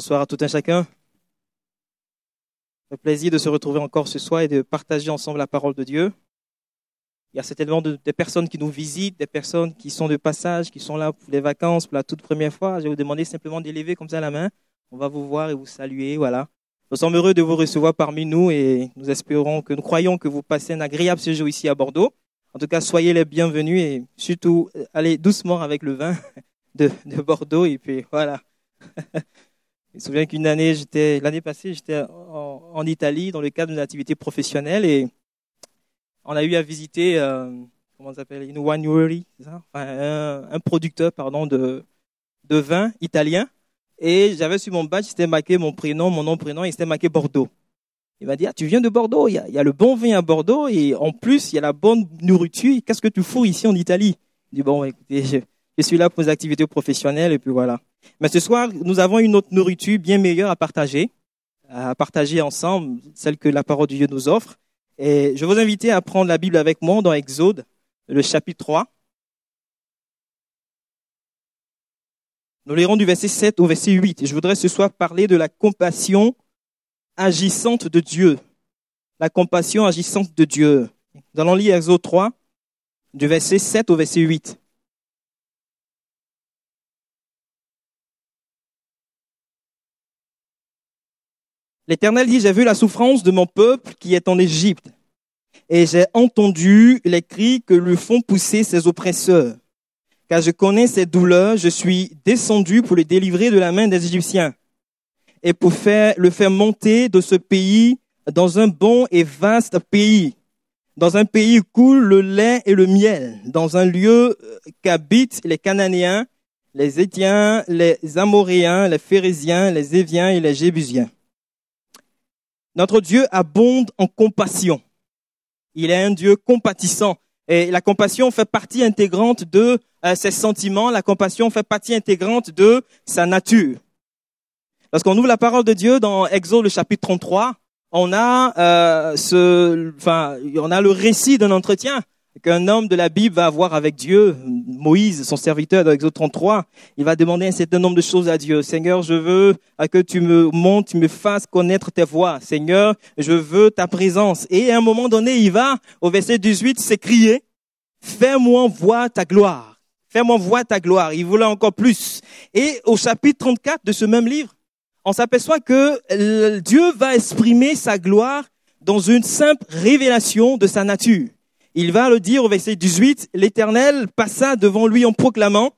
Bonsoir à tout un chacun. Le plaisir de se retrouver encore ce soir et de partager ensemble la parole de Dieu. Il y a certainement des personnes qui nous visitent, des personnes qui sont de passage, qui sont là pour les vacances pour la toute première fois. Je vais vous demander simplement d'élever comme ça la main. On va vous voir et vous saluer. Voilà. Nous sommes heureux de vous recevoir parmi nous et nous espérons que nous croyons que vous passez un agréable séjour ici à Bordeaux. En tout cas, soyez les bienvenus et surtout allez doucement avec le vin de, de Bordeaux et puis voilà. Je me souviens qu'une année, j'étais, l'année passée, j'étais en, Italie dans le cadre d'une activité professionnelle et on a eu à visiter, euh, comment s'appelle, une winery, enfin, un, un, producteur, pardon, de, de vin italien. Et j'avais sur mon badge, c'était marqué mon prénom, mon nom, prénom, et c'était marqué Bordeaux. Il m'a dit, ah, tu viens de Bordeaux, il y, a, il y, a, le bon vin à Bordeaux, et en plus, il y a la bonne nourriture. Qu'est-ce que tu fous ici en Italie? Je dis, bon, écoutez, je, je suis là pour mes activités professionnelles, et puis voilà. Mais ce soir, nous avons une autre nourriture bien meilleure à partager, à partager ensemble, celle que la parole de Dieu nous offre. Et je vous invite à prendre la Bible avec moi dans Exode, le chapitre 3. Nous lirons du verset 7 au verset 8. Et je voudrais ce soir parler de la compassion agissante de Dieu. La compassion agissante de Dieu. Nous allons lire Exode 3, du verset 7 au verset 8. L'Éternel dit, j'ai vu la souffrance de mon peuple qui est en Égypte, et j'ai entendu les cris que lui font pousser ses oppresseurs. Car je connais ses douleurs, je suis descendu pour le délivrer de la main des Égyptiens, et pour faire, le faire monter de ce pays dans un bon et vaste pays, dans un pays où coule le lait et le miel, dans un lieu qu'habitent les Cananéens, les Étiens, les Amoréens, les Phérésiens, les Éviens et les Jébusiens. Notre Dieu abonde en compassion. Il est un Dieu compatissant. Et la compassion fait partie intégrante de euh, ses sentiments. La compassion fait partie intégrante de sa nature. Lorsqu'on ouvre la parole de Dieu dans Exode le chapitre 33, on a euh, ce, enfin, on a le récit d'un entretien qu'un homme de la Bible va avoir avec Dieu, Moïse, son serviteur dans Exode 33, il va demander un certain nombre de choses à Dieu. Seigneur, je veux que tu me montres, tu me fasses connaître tes voies. Seigneur, je veux ta présence. Et à un moment donné, il va, au verset 18, s'écrier, fais-moi voir ta gloire. Fais-moi voir ta gloire. Il voulait encore plus. Et au chapitre 34 de ce même livre, on s'aperçoit que Dieu va exprimer sa gloire dans une simple révélation de sa nature il va le dire au verset 18, l'Éternel passa devant lui en proclamant,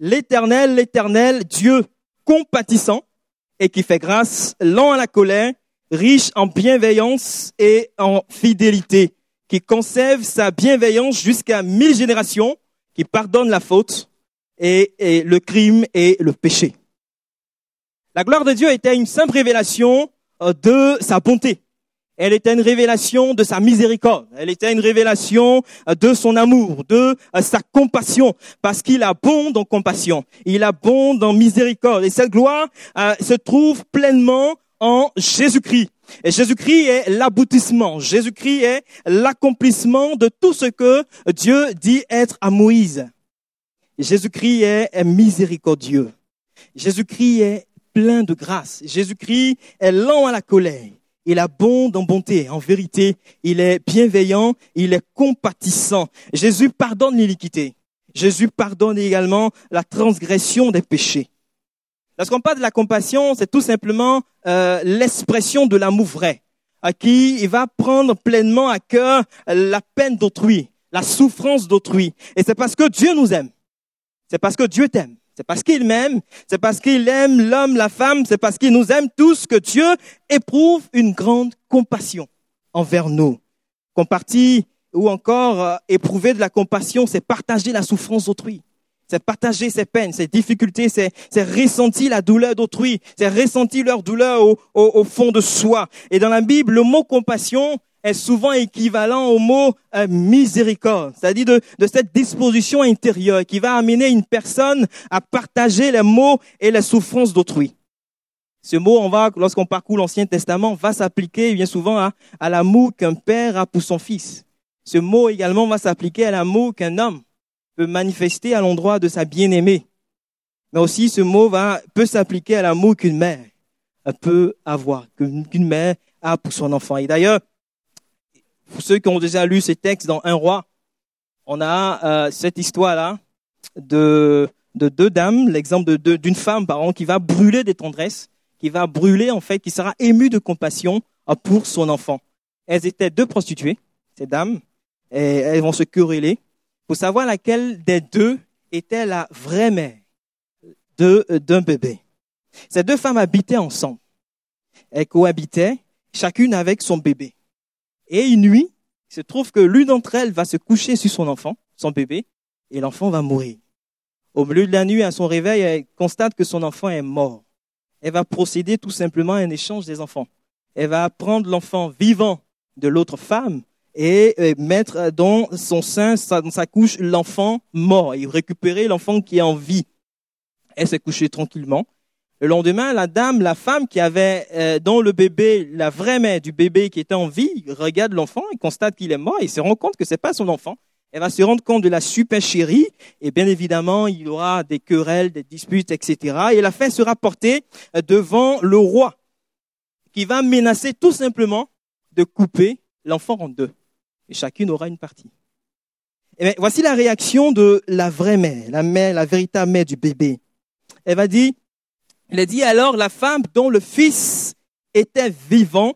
l'Éternel, l'Éternel, Dieu compatissant et qui fait grâce, lent à la colère, riche en bienveillance et en fidélité, qui conserve sa bienveillance jusqu'à mille générations, qui pardonne la faute et, et le crime et le péché. La gloire de Dieu était une simple révélation euh, de sa bonté. Elle était une révélation de sa miséricorde. Elle était une révélation euh, de son amour, de euh, sa compassion, parce qu'il abonde en compassion. Il abonde en miséricorde. Et cette gloire euh, se trouve pleinement en Jésus-Christ. Jésus-Christ est l'aboutissement. Jésus-Christ est l'accomplissement de tout ce que Dieu dit être à Moïse. Jésus-Christ est miséricordieux. Jésus-Christ est plein de grâce. Jésus-Christ est lent à la colère. Il abonde en bonté, en vérité. Il est bienveillant, il est compatissant. Jésus pardonne l'iniquité. Jésus pardonne également la transgression des péchés. Lorsqu'on parle de la compassion, c'est tout simplement euh, l'expression de l'amour vrai, à qui il va prendre pleinement à cœur la peine d'autrui, la souffrance d'autrui. Et c'est parce que Dieu nous aime. C'est parce que Dieu t'aime. C'est parce qu'il m'aime, c'est parce qu'il aime l'homme, la femme, c'est parce qu'il nous aime tous que Dieu éprouve une grande compassion envers nous. Compartir ou encore euh, éprouver de la compassion, c'est partager la souffrance d'autrui. C'est partager ses peines, ses difficultés, c'est, ressentir la douleur d'autrui, c'est ressentir leur douleur au, au fond de soi. Et dans la Bible, le mot compassion est souvent équivalent au mot euh, miséricorde, c'est-à-dire de, de, cette disposition intérieure qui va amener une personne à partager les maux et les souffrances d'autrui. Ce mot, on va, lorsqu'on parcourt l'Ancien Testament, va s'appliquer bien souvent à, à l'amour qu'un père a pour son fils. Ce mot également va s'appliquer à l'amour qu'un homme peut manifester à l'endroit de sa bien-aimée. mais aussi ce mot va, peut s'appliquer à l'amour qu'une mère peut avoir, qu'une mère a pour son enfant. Et d'ailleurs, pour ceux qui ont déjà lu ces textes dans Un roi, on a euh, cette histoire-là de, de deux dames, l'exemple d'une femme, par exemple, qui va brûler des tendresses, qui va brûler, en fait, qui sera émue de compassion euh, pour son enfant. Elles étaient deux prostituées, ces dames, et elles vont se quereller pour savoir laquelle des deux était la vraie mère euh, d'un bébé. Ces deux femmes habitaient ensemble. Elles cohabitaient, chacune avec son bébé. Et une nuit, il se trouve que l'une d'entre elles va se coucher sur son enfant, son bébé, et l'enfant va mourir. Au milieu de la nuit, à son réveil, elle constate que son enfant est mort. Elle va procéder tout simplement à un échange des enfants. Elle va prendre l'enfant vivant de l'autre femme et euh, mettre dans son sein, dans sa couche, l'enfant mort et récupérer l'enfant qui est en vie. Elle s'est couchée tranquillement. Le lendemain, la dame, la femme qui avait euh, dans le bébé, la vraie mère du bébé qui était en vie, regarde l'enfant et constate qu'il est mort et se rend compte que c'est pas son enfant. Elle va se rendre compte de la supercherie et bien évidemment, il y aura des querelles, des disputes, etc. Et la fin sera portée euh, devant le roi qui va menacer tout simplement de couper l'enfant en deux et chacune aura une partie. Et voici la réaction de la vraie mère, la mère, la véritable mère du bébé. Elle va dire, elle a dit alors la femme dont le fils était vivant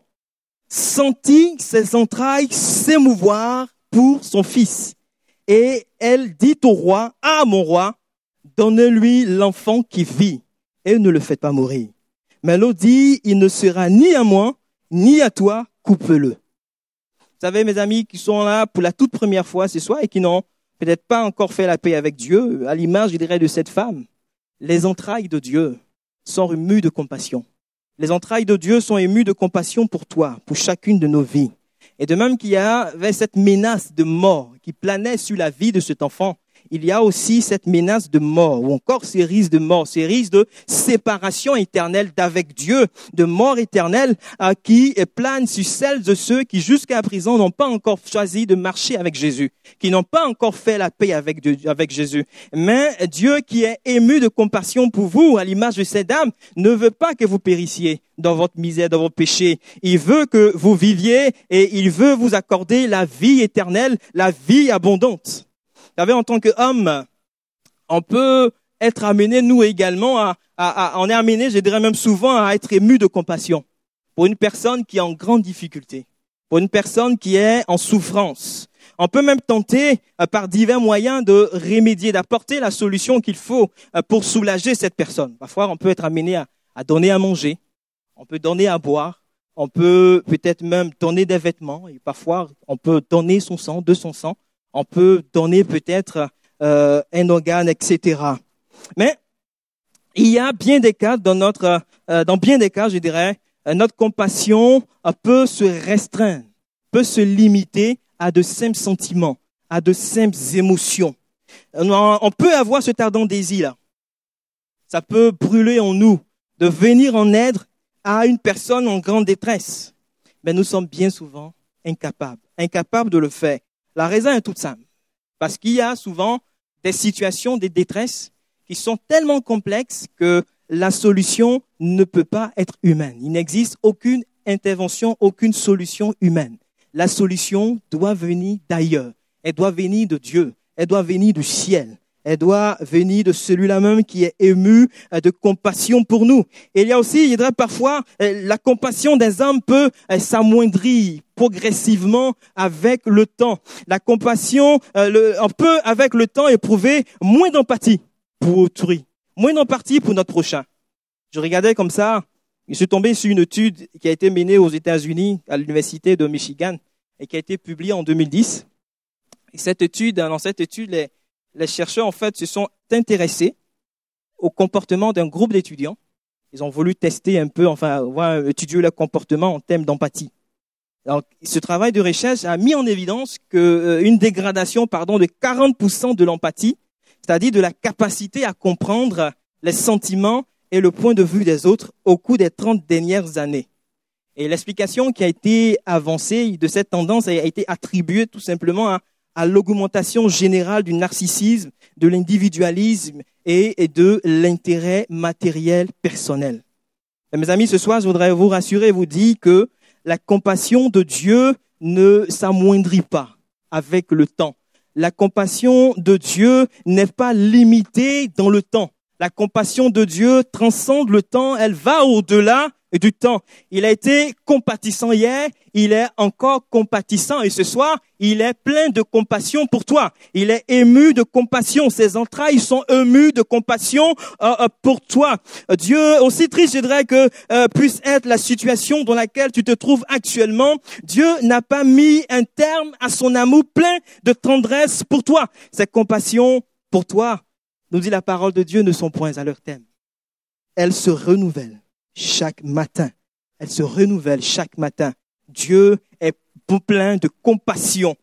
sentit ses entrailles s'émouvoir pour son fils. Et elle dit au roi, ah mon roi, donnez-lui l'enfant qui vit et ne le faites pas mourir. Mais l'autre dit, il ne sera ni à moi, ni à toi, coupe-le. Vous savez, mes amis qui sont là pour la toute première fois ce soir et qui n'ont peut-être pas encore fait la paix avec Dieu, à l'image, je dirais, de cette femme, les entrailles de Dieu sont émues de compassion. Les entrailles de Dieu sont émues de compassion pour toi, pour chacune de nos vies. Et de même qu'il y avait cette menace de mort qui planait sur la vie de cet enfant, il y a aussi cette menace de mort, ou encore ces risques de mort, ces risques de séparation éternelle d'avec Dieu, de mort éternelle qui plane sur celles de ceux qui jusqu'à présent n'ont pas encore choisi de marcher avec Jésus, qui n'ont pas encore fait la paix avec, avec Jésus. Mais Dieu qui est ému de compassion pour vous, à l'image de cette dame, ne veut pas que vous périssiez dans votre misère, dans vos péchés. Il veut que vous viviez et il veut vous accorder la vie éternelle, la vie abondante savez, en tant qu'homme, on peut être amené, nous également, à, à, on est amené, je dirais même souvent, à être ému de compassion pour une personne qui est en grande difficulté, pour une personne qui est en souffrance. On peut même tenter, euh, par divers moyens, de remédier, d'apporter la solution qu'il faut euh, pour soulager cette personne. Parfois, on peut être amené à, à donner à manger, on peut donner à boire, on peut peut-être même donner des vêtements, et parfois, on peut donner son sang, de son sang, on peut donner peut-être euh, un organe, etc. Mais il y a bien des cas dans notre, euh, dans bien des cas, je dirais, euh, notre compassion peut se restreindre, peut se limiter à de simples sentiments, à de simples émotions. On peut avoir ce tardant désir là. Ça peut brûler en nous de venir en aide à une personne en grande détresse. Mais nous sommes bien souvent incapables, incapables de le faire. La raison est toute simple. Parce qu'il y a souvent des situations, des détresses qui sont tellement complexes que la solution ne peut pas être humaine. Il n'existe aucune intervention, aucune solution humaine. La solution doit venir d'ailleurs. Elle doit venir de Dieu. Elle doit venir du ciel elle doit venir de celui-là même qui est ému euh, de compassion pour nous. Et il y a aussi, il a parfois, euh, la compassion des hommes peut euh, s'amoindrir progressivement avec le temps. La compassion, on peut avec le temps éprouver moins d'empathie pour autrui, moins d'empathie pour notre prochain. Je regardais comme ça, je suis tombé sur une étude qui a été menée aux États-Unis à l'université de Michigan et qui a été publiée en 2010. Et cette étude, dans cette étude, les chercheurs, en fait, se sont intéressés au comportement d'un groupe d'étudiants. Ils ont voulu tester un peu, enfin, voir, étudier leur comportement en termes d'empathie. Donc, ce travail de recherche a mis en évidence que euh, une dégradation, pardon, de 40% de l'empathie, c'est-à-dire de la capacité à comprendre les sentiments et le point de vue des autres au cours des 30 dernières années. Et l'explication qui a été avancée de cette tendance a été attribuée tout simplement à à l'augmentation générale du narcissisme, de l'individualisme et de l'intérêt matériel personnel. mes amis, ce soir, je voudrais vous rassurer vous dire que la compassion de Dieu ne s'amoindrit pas avec le temps. La compassion de Dieu n'est pas limitée dans le temps. La compassion de Dieu transcende le temps, elle va au-delà du temps. Il a été compatissant hier, il est encore compatissant et ce soir, il est plein de compassion pour toi. Il est ému de compassion. Ses entrailles sont émues de compassion euh, euh, pour toi. Dieu, aussi triste, je dirais que euh, puisse être la situation dans laquelle tu te trouves actuellement, Dieu n'a pas mis un terme à son amour plein de tendresse pour toi. Ses compassions pour toi, nous dit la parole de Dieu, ne sont point à leur thème. Elles se renouvellent chaque matin. Elle se renouvelle chaque matin. Dieu est plein de compassion.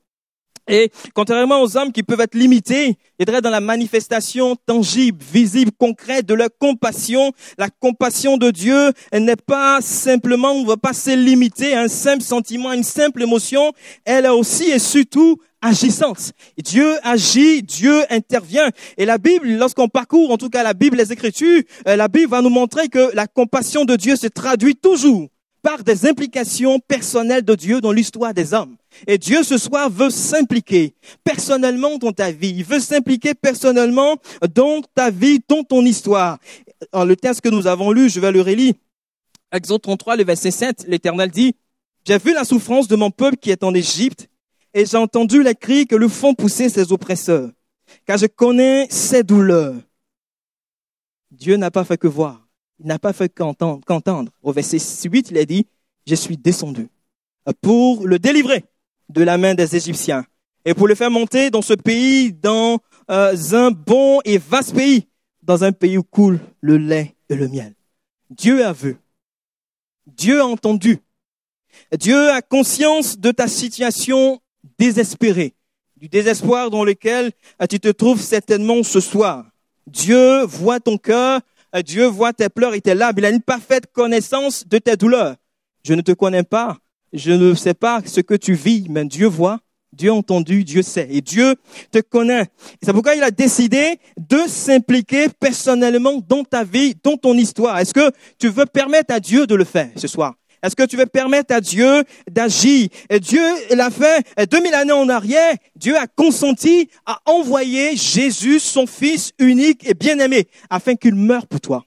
Et contrairement aux hommes qui peuvent être limités, il dans la manifestation tangible, visible, concrète de leur compassion. La compassion de Dieu, elle n'est pas simplement, on ne va pas se limiter à un simple sentiment, à une simple émotion. Elle est aussi et surtout agissante. Dieu agit, Dieu intervient. Et la Bible, lorsqu'on parcourt, en tout cas la Bible, les Écritures, euh, la Bible va nous montrer que la compassion de Dieu se traduit toujours par des implications personnelles de Dieu dans l'histoire des hommes. Et Dieu ce soir veut s'impliquer personnellement dans ta vie. Il veut s'impliquer personnellement dans ta vie, dans ton histoire. En le texte que nous avons lu, je vais le relire. Exode 33, le verset 7, l'Éternel dit, J'ai vu la souffrance de mon peuple qui est en Égypte et j'ai entendu les cris que le font pousser ses oppresseurs, car je connais ses douleurs. Dieu n'a pas fait que voir, il n'a pas fait qu'entendre. Au verset 8, il a dit, je suis descendu pour le délivrer de la main des Égyptiens et pour le faire monter dans ce pays, dans euh, un bon et vaste pays, dans un pays où coule le lait et le miel. Dieu a vu, Dieu a entendu, Dieu a conscience de ta situation désespéré, du désespoir dans lequel euh, tu te trouves certainement ce soir. Dieu voit ton cœur, euh, Dieu voit tes pleurs et tes larmes, il a une parfaite connaissance de tes douleurs. Je ne te connais pas, je ne sais pas ce que tu vis, mais Dieu voit, Dieu a entendu, Dieu sait. Et Dieu te connaît. C'est pourquoi il a décidé de s'impliquer personnellement dans ta vie, dans ton histoire. Est-ce que tu veux permettre à Dieu de le faire ce soir? Est-ce que tu veux permettre à Dieu d'agir? Dieu l'a fait 2000 années en arrière. Dieu a consenti à envoyer Jésus, son Fils unique et bien-aimé, afin qu'il meure pour toi.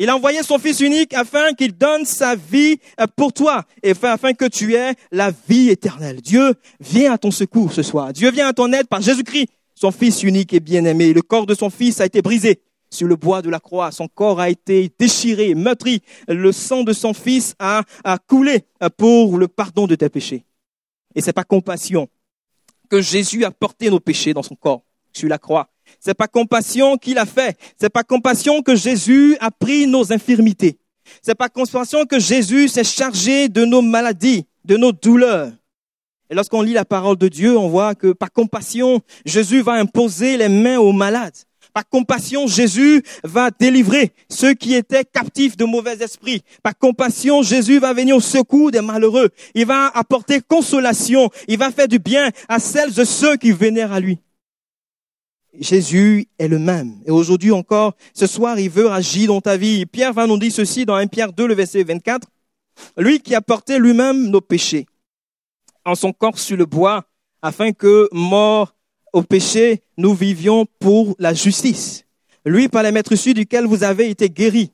Il a envoyé son Fils unique afin qu'il donne sa vie pour toi et afin que tu aies la vie éternelle. Dieu vient à ton secours ce soir. Dieu vient à ton aide par Jésus-Christ, son Fils unique et bien-aimé. Le corps de son Fils a été brisé sur le bois de la croix. Son corps a été déchiré, meurtri. Le sang de son fils a, coulé pour le pardon de tes péchés. Et c'est pas compassion que Jésus a porté nos péchés dans son corps sur la croix. C'est pas compassion qu'il a fait. C'est pas compassion que Jésus a pris nos infirmités. C'est pas compassion que Jésus s'est chargé de nos maladies, de nos douleurs. Et lorsqu'on lit la parole de Dieu, on voit que par compassion, Jésus va imposer les mains aux malades. Par compassion, Jésus va délivrer ceux qui étaient captifs de mauvais esprits. Par compassion, Jésus va venir au secours des malheureux. Il va apporter consolation. Il va faire du bien à celles et ceux qui vénèrent à lui. Jésus est le même. Et aujourd'hui encore, ce soir, il veut agir dans ta vie. Pierre va nous dire ceci dans 1 Pierre 2, le verset 24. Lui qui a porté lui-même nos péchés en son corps sur le bois, afin que, mort au péché, nous vivions pour la justice. Lui, par les maîtres issus duquel vous avez été guéris,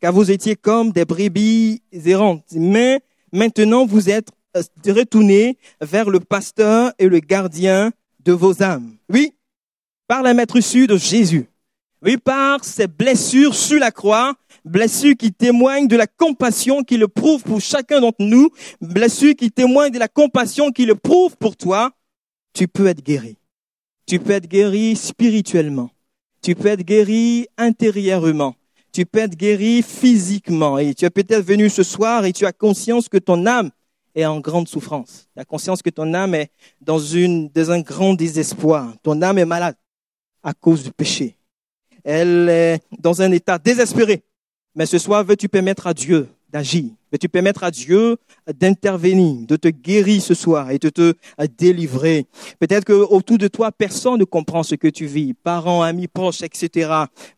car vous étiez comme des brebis errantes. Mais maintenant, vous êtes euh, retournés vers le pasteur et le gardien de vos âmes. Oui, par les maîtres issus de Jésus. Oui, par ces blessures sur la croix, blessures qui témoignent de la compassion qu'il prouve pour chacun d'entre nous, blessures qui témoignent de la compassion qu'il prouve pour toi, tu peux être guéri. Tu peux être guéri spirituellement. Tu peux être guéri intérieurement. Tu peux être guéri physiquement. Et tu es peut-être venu ce soir et tu as conscience que ton âme est en grande souffrance. Tu as conscience que ton âme est dans, une, dans un grand désespoir. Ton âme est malade à cause du péché. Elle est dans un état désespéré. Mais ce soir, veux-tu permettre à Dieu d'agir. Veux-tu permettre à Dieu d'intervenir, de te guérir ce soir et de te délivrer. Peut-être que autour de toi, personne ne comprend ce que tu vis, parents, amis, proches, etc.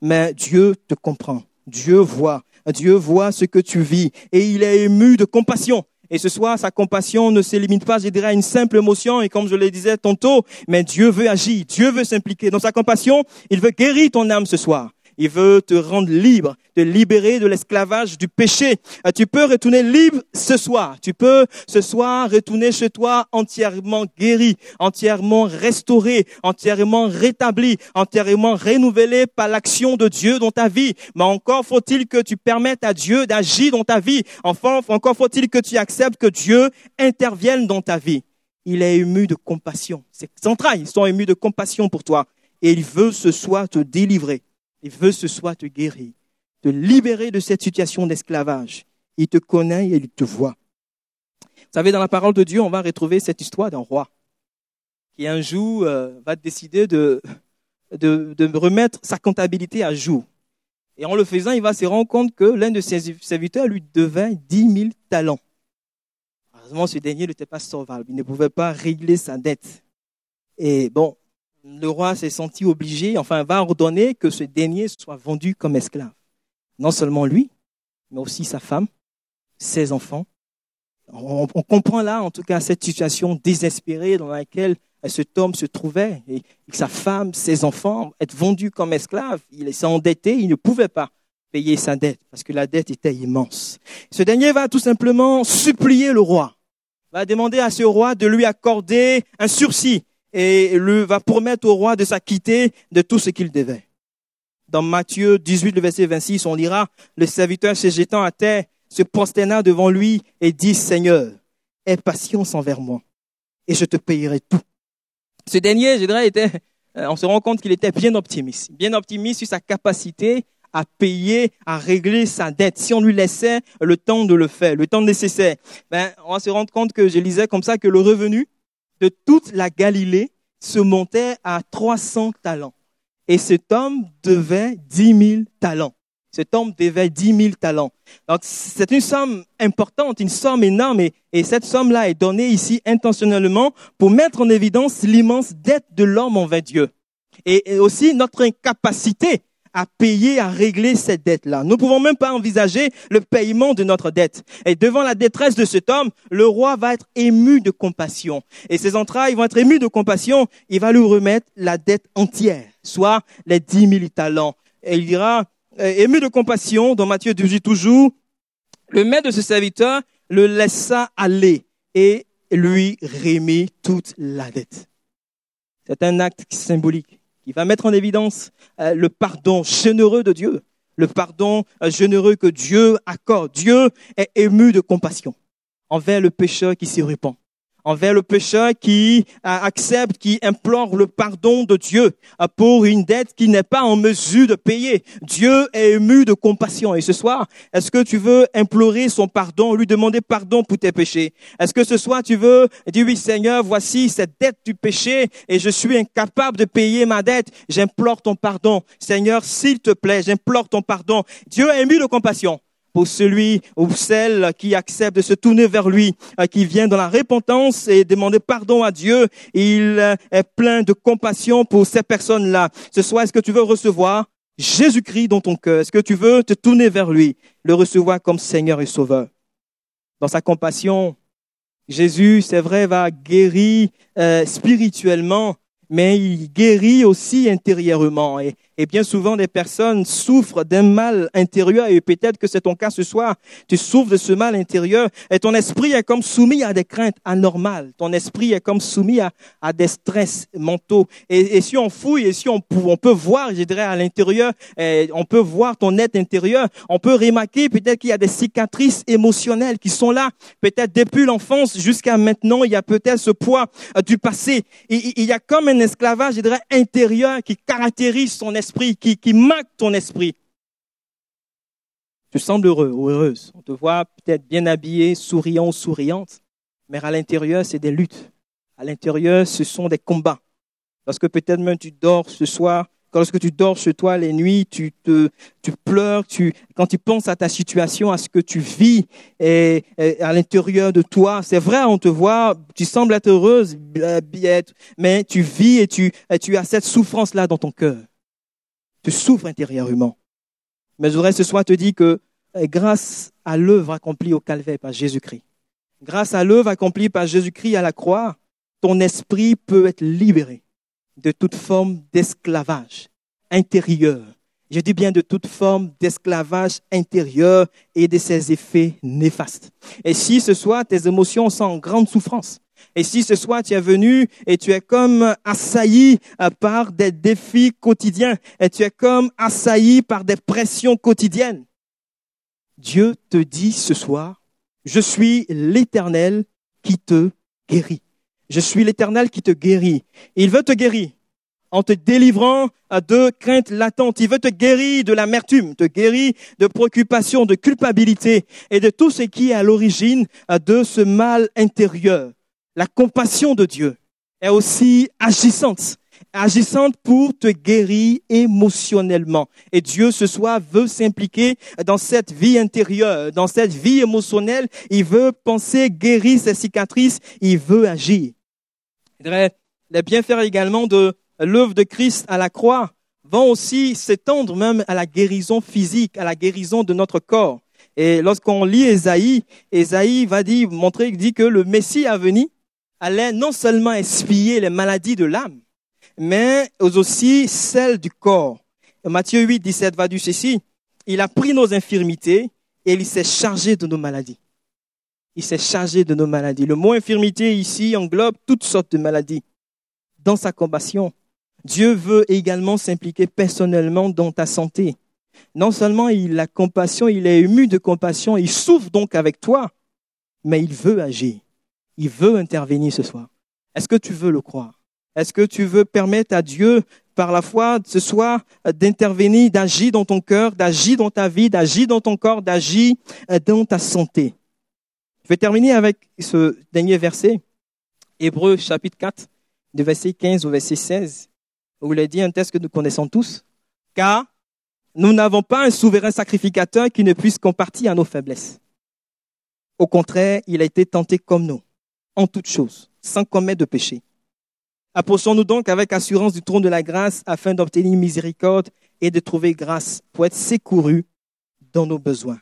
Mais Dieu te comprend. Dieu voit. Dieu voit ce que tu vis et il est ému de compassion. Et ce soir, sa compassion ne se limite pas, je dirais, à une simple émotion, et comme je le disais tantôt, mais Dieu veut agir, Dieu veut s'impliquer. Dans sa compassion, il veut guérir ton âme ce soir. Il veut te rendre libre, te libérer de l'esclavage du péché. Euh, tu peux retourner libre ce soir. Tu peux ce soir retourner chez toi entièrement guéri, entièrement restauré, entièrement rétabli, entièrement renouvelé par l'action de Dieu dans ta vie. Mais encore faut-il que tu permettes à Dieu d'agir dans ta vie. Enfin, encore faut-il que tu acceptes que Dieu intervienne dans ta vie. Il est ému de compassion. Ses entrailles sont émues de compassion pour toi. Et il veut ce soir te délivrer. Il veut ce soir te guérir, te libérer de cette situation d'esclavage. Il te connaît et il te voit. Vous savez, dans la parole de Dieu, on va retrouver cette histoire d'un roi qui un jour euh, va décider de, de, de remettre sa comptabilité à jour. Et en le faisant, il va se rendre compte que l'un de ses serviteurs lui devait 10 000 talents. Heureusement, ce dernier n'était pas sauvable. Il ne pouvait pas régler sa dette. Et bon, le roi s'est senti obligé, enfin va ordonner que ce dernier soit vendu comme esclave. Non seulement lui, mais aussi sa femme, ses enfants. On, comprend là, en tout cas, cette situation désespérée dans laquelle cet homme se trouvait, et que sa femme, ses enfants, être vendus comme esclaves. Il s'est endetté, il ne pouvait pas payer sa dette, parce que la dette était immense. Ce dernier va tout simplement supplier le roi, va demander à ce roi de lui accorder un sursis, et lui va promettre au roi de s'acquitter de tout ce qu'il devait. Dans Matthieu 18, le verset 26, on lira, le serviteur se jetant à terre, se prosterna devant lui et dit, Seigneur, aie patience envers moi et je te payerai tout. Ce dernier, je dirais, était, euh, on se rend compte qu'il était bien optimiste, bien optimiste sur sa capacité à payer, à régler sa dette, si on lui laissait le temps de le faire, le temps nécessaire. Ben, on va se rendre compte que je lisais comme ça que le revenu de toute la Galilée se montait à 300 talents. Et cet homme devait 10 000 talents. Cet homme devait 10 000 talents. Donc, c'est une somme importante, une somme énorme. Et, cette somme-là est donnée ici intentionnellement pour mettre en évidence l'immense dette de l'homme envers Dieu. et aussi notre incapacité à payer, à régler cette dette-là. Nous ne pouvons même pas envisager le paiement de notre dette. Et devant la détresse de cet homme, le roi va être ému de compassion. Et ses entrailles vont être émues de compassion. Il va lui remettre la dette entière, soit les dix mille talents. Et il dira, euh, ému de compassion, dans Matthieu 18 toujours, le maître de ce serviteur le laissa aller et lui remit toute la dette. C'est un acte symbolique il va mettre en évidence euh, le pardon généreux de Dieu, le pardon euh, généreux que Dieu accorde. Dieu est ému de compassion envers le pécheur qui s'y répand envers le pécheur qui euh, accepte, qui implore le pardon de Dieu euh, pour une dette qu'il n'est pas en mesure de payer. Dieu est ému de compassion. Et ce soir, est-ce que tu veux implorer son pardon, lui demander pardon pour tes péchés? Est-ce que ce soir tu veux dire oui Seigneur, voici cette dette du péché et je suis incapable de payer ma dette. J'implore ton pardon. Seigneur, s'il te plaît, j'implore ton pardon. Dieu est ému de compassion pour celui ou celle qui accepte de se tourner vers lui, euh, qui vient dans la repentance et demander pardon à Dieu. Il est plein de compassion pour ces personnes-là. Ce soir, est-ce que tu veux recevoir Jésus-Christ dans ton cœur? Est-ce que tu veux te tourner vers lui, le recevoir comme Seigneur et Sauveur? Dans sa compassion, Jésus, c'est vrai, va guérir euh, spirituellement, mais il guérit aussi intérieurement. Et bien souvent, des personnes souffrent d'un mal intérieur et peut-être que c'est ton cas ce soir. Tu souffres de ce mal intérieur et ton esprit est comme soumis à des craintes anormales. Ton esprit est comme soumis à, des stress mentaux. Et, si on fouille et si on, on peut voir, je dirais, à l'intérieur, on peut voir ton être intérieur, on peut remarquer peut-être qu'il y a des cicatrices émotionnelles qui sont là. Peut-être depuis l'enfance jusqu'à maintenant, il y a peut-être ce poids euh, du passé. Il, il y a comme un esclavage, je dirais, intérieur qui caractérise son esprit qui, qui marque ton esprit. Tu sembles heureux ou heureuse. On te voit peut-être bien habillé, souriant ou souriante, mais à l'intérieur, c'est des luttes. À l'intérieur, ce sont des combats. Parce que peut-être même tu dors ce soir lorsque tu dors chez toi les nuits, tu te, pleures, tu, quand tu penses à ta situation, à ce que tu vis et, à l'intérieur de toi, c'est vrai, on te voit, tu sembles être heureuse, mais tu vis et tu, et tu as cette souffrance-là dans ton cœur. Tu souffres intérieurement. Mais je voudrais ce soir te dire que eh, grâce à l'œuvre accomplie au calvaire par Jésus-Christ, grâce à l'œuvre accomplie par Jésus-Christ à la croix, ton esprit peut être libéré de toute forme d'esclavage intérieur. Je dis bien de toute forme d'esclavage intérieur et de ses effets néfastes. Et si ce soir tes émotions sont en grande souffrance, et si ce soir tu es venu et tu es comme assailli euh, par des défis quotidiens, et tu es comme assailli par des pressions quotidiennes, Dieu te dit ce soir, je suis l'Éternel qui te guérit. Je suis l'Éternel qui te guérit. Il veut te guérir en te délivrant de craintes latentes. Il veut te guérir de l'amertume, te guérir de préoccupations, de culpabilité et de tout ce qui est à l'origine de ce mal intérieur. La compassion de Dieu est aussi agissante, agissante pour te guérir émotionnellement. Et Dieu ce soir veut s'impliquer dans cette vie intérieure, dans cette vie émotionnelle. Il veut penser guérir ses cicatrices, il veut agir les bienfaits également de l'œuvre de Christ à la croix vont aussi s'étendre même à la guérison physique, à la guérison de notre corps. Et lorsqu'on lit Esaïe, Esaïe va dire, montrer, dit que le Messie à venir allait non seulement expier les maladies de l'âme, mais aussi celles du corps. Matthieu 8, 17 va dire ceci, il a pris nos infirmités et il s'est chargé de nos maladies il s'est chargé de nos maladies. Le mot infirmité ici englobe toutes sortes de maladies. Dans sa compassion, Dieu veut également s'impliquer personnellement dans ta santé. Non seulement il a compassion, il est ému de compassion, il souffre donc avec toi, mais il veut agir. Il veut intervenir ce soir. Est-ce que tu veux le croire? Est-ce que tu veux permettre à Dieu, par la foi, ce soir, d'intervenir, d'agir dans ton cœur, d'agir dans ta vie, d'agir dans ton corps, d'agir dans ta santé? Je vais terminer avec ce dernier verset, Hébreu chapitre 4, de verset 15 au verset 16, où il est dit un texte que nous connaissons tous, car nous n'avons pas un souverain sacrificateur qui ne puisse compartir à nos faiblesses. Au contraire, il a été tenté comme nous, en toutes choses, sans commettre de péché. Approchons-nous donc avec assurance du trône de la grâce afin d'obtenir miséricorde et de trouver grâce pour être secouru dans nos besoins.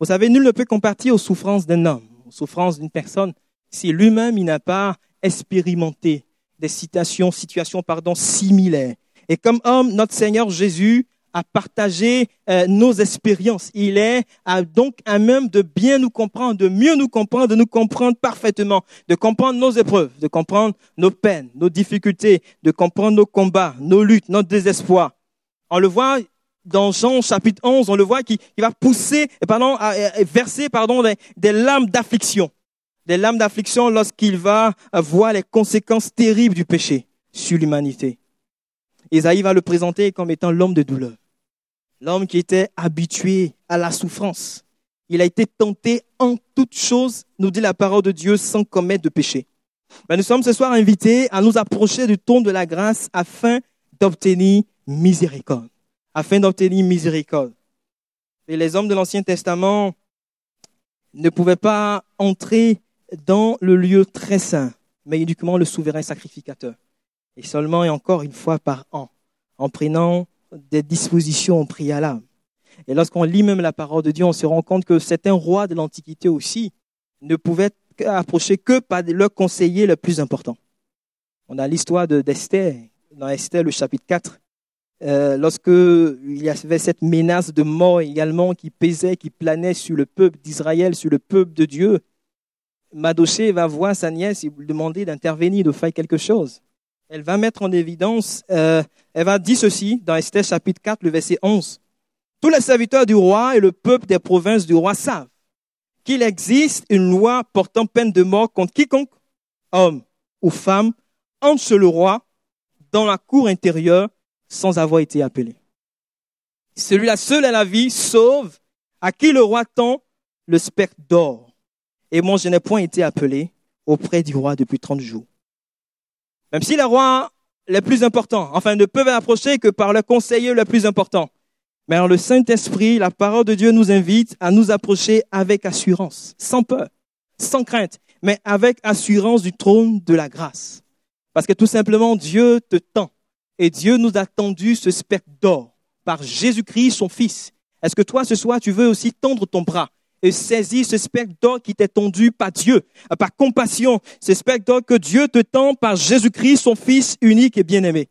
Vous savez, nul ne peut compartir aux souffrances d'un homme, aux souffrances d'une personne, si lui-même n'a pas expérimenté des situations, situations pardon, similaires. Et comme homme, notre Seigneur Jésus a partagé euh, nos expériences. Il est donc à même de bien nous comprendre, de mieux nous comprendre, de nous comprendre parfaitement, de comprendre nos épreuves, de comprendre nos peines, nos difficultés, de comprendre nos combats, nos luttes, notre désespoir. On le voit, dans Jean chapitre 11, on le voit qui, va pousser, pardon, verser pardon, des, des lames d'affliction. Des lames d'affliction lorsqu'il va voir les conséquences terribles du péché sur l'humanité. Isaïe va le présenter comme étant l'homme de douleur. L'homme qui était habitué à la souffrance. Il a été tenté en toutes choses, nous dit la parole de Dieu, sans commettre de péché. Mais nous sommes ce soir invités à nous approcher du ton de la grâce afin d'obtenir miséricorde afin d'obtenir miséricorde. Et les hommes de l'Ancien Testament ne pouvaient pas entrer dans le lieu très saint, mais uniquement le souverain sacrificateur. Et seulement et encore une fois par an, en prenant des dispositions préalables. Et lorsqu'on lit même la parole de Dieu, on se rend compte que certains rois de l'Antiquité aussi ne pouvaient approcher que par leurs conseillers le plus important. On a l'histoire d'Esther, dans Esther le chapitre 4, euh, lorsque il y avait cette menace de mort également qui pesait, qui planait sur le peuple d'Israël, sur le peuple de Dieu, Madoché va voir sa nièce et lui demander d'intervenir, de faire quelque chose. Elle va mettre en évidence, euh, elle va dire ceci dans Esther chapitre 4, le verset 11. Tous les serviteurs du roi et le peuple des provinces du roi savent qu'il existe une loi portant peine de mort contre quiconque, homme ou femme, entre le roi dans la cour intérieure sans avoir été appelé. Celui-là seul à la vie sauve à qui le roi tend le spectre d'or. Et moi, je n'ai point été appelé auprès du roi depuis 30 jours. Même si le roi les plus importants. Enfin, ne peuvent approcher que par le conseiller le plus important. Mais alors, le Saint-Esprit, la parole de Dieu nous invite à nous approcher avec assurance, sans peur, sans crainte, mais avec assurance du trône de la grâce. Parce que tout simplement, Dieu te tend. Et Dieu nous a tendu ce spectre d'or par Jésus-Christ, son Fils. Est-ce que toi, ce soir, tu veux aussi tendre ton bras et saisir ce spectre d'or qui t'est tendu par Dieu, par compassion, ce spectre d'or que Dieu te tend par Jésus-Christ, son Fils unique et bien-aimé.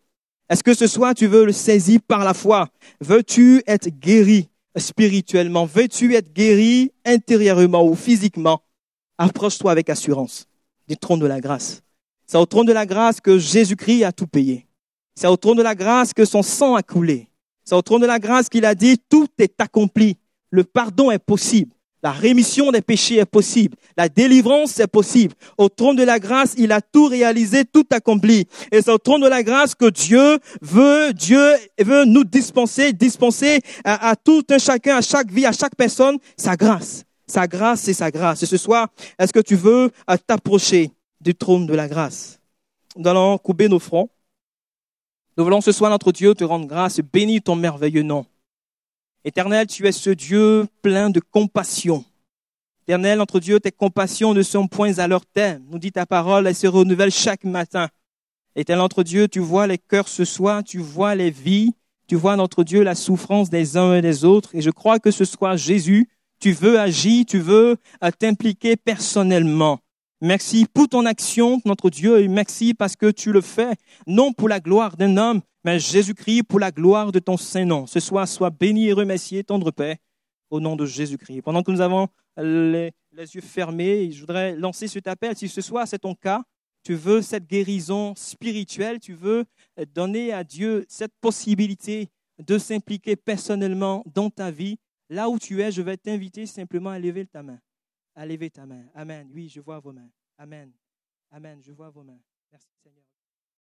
Est-ce que ce soir tu veux le saisir par la foi? Veux-tu être guéri spirituellement? Veux-tu être guéri intérieurement ou physiquement? Approche-toi avec assurance du trône de la grâce. C'est au trône de la grâce que Jésus-Christ a tout payé. C'est au trône de la grâce que son sang a coulé. C'est au trône de la grâce qu'il a dit, tout est accompli. Le pardon est possible. La rémission des péchés est possible. La délivrance est possible. Au trône de la grâce, il a tout réalisé, tout accompli. Et c'est au trône de la grâce que Dieu veut, Dieu veut nous dispenser, dispenser à, tout un chacun, à chaque vie, à chaque personne, sa grâce. Sa grâce, c'est sa grâce. Et ce soir, est-ce que tu veux t'approcher du trône de la grâce? Nous allons couper nos fronts. Nous voulons ce soir, notre Dieu, te rendre grâce, bénis ton merveilleux nom. Éternel, tu es ce Dieu plein de compassion. Éternel, notre Dieu, tes compassions ne sont point à leur terme. Nous dit ta parole, elle se renouvelle chaque matin. Éternel, notre Dieu, tu vois les cœurs ce soir, tu vois les vies, tu vois, notre Dieu, la souffrance des uns et des autres. Et je crois que ce soir, Jésus, tu veux agir, tu veux euh, t'impliquer personnellement. Merci pour ton action, notre Dieu, et merci parce que tu le fais, non pour la gloire d'un homme, mais Jésus-Christ, pour la gloire de ton Saint-Nom, ce soir, sois béni et remercié, tendre paix, au nom de Jésus-Christ. Pendant que nous avons les, yeux fermés, je voudrais lancer cet appel. Si ce soir, c'est ton cas, tu veux cette guérison spirituelle, tu veux donner à Dieu cette possibilité de s'impliquer personnellement dans ta vie, là où tu es, je vais t'inviter simplement à lever ta main. À lever ta main. Amen. Oui, je vois vos mains. Amen. Amen. Je vois vos mains. Merci Seigneur.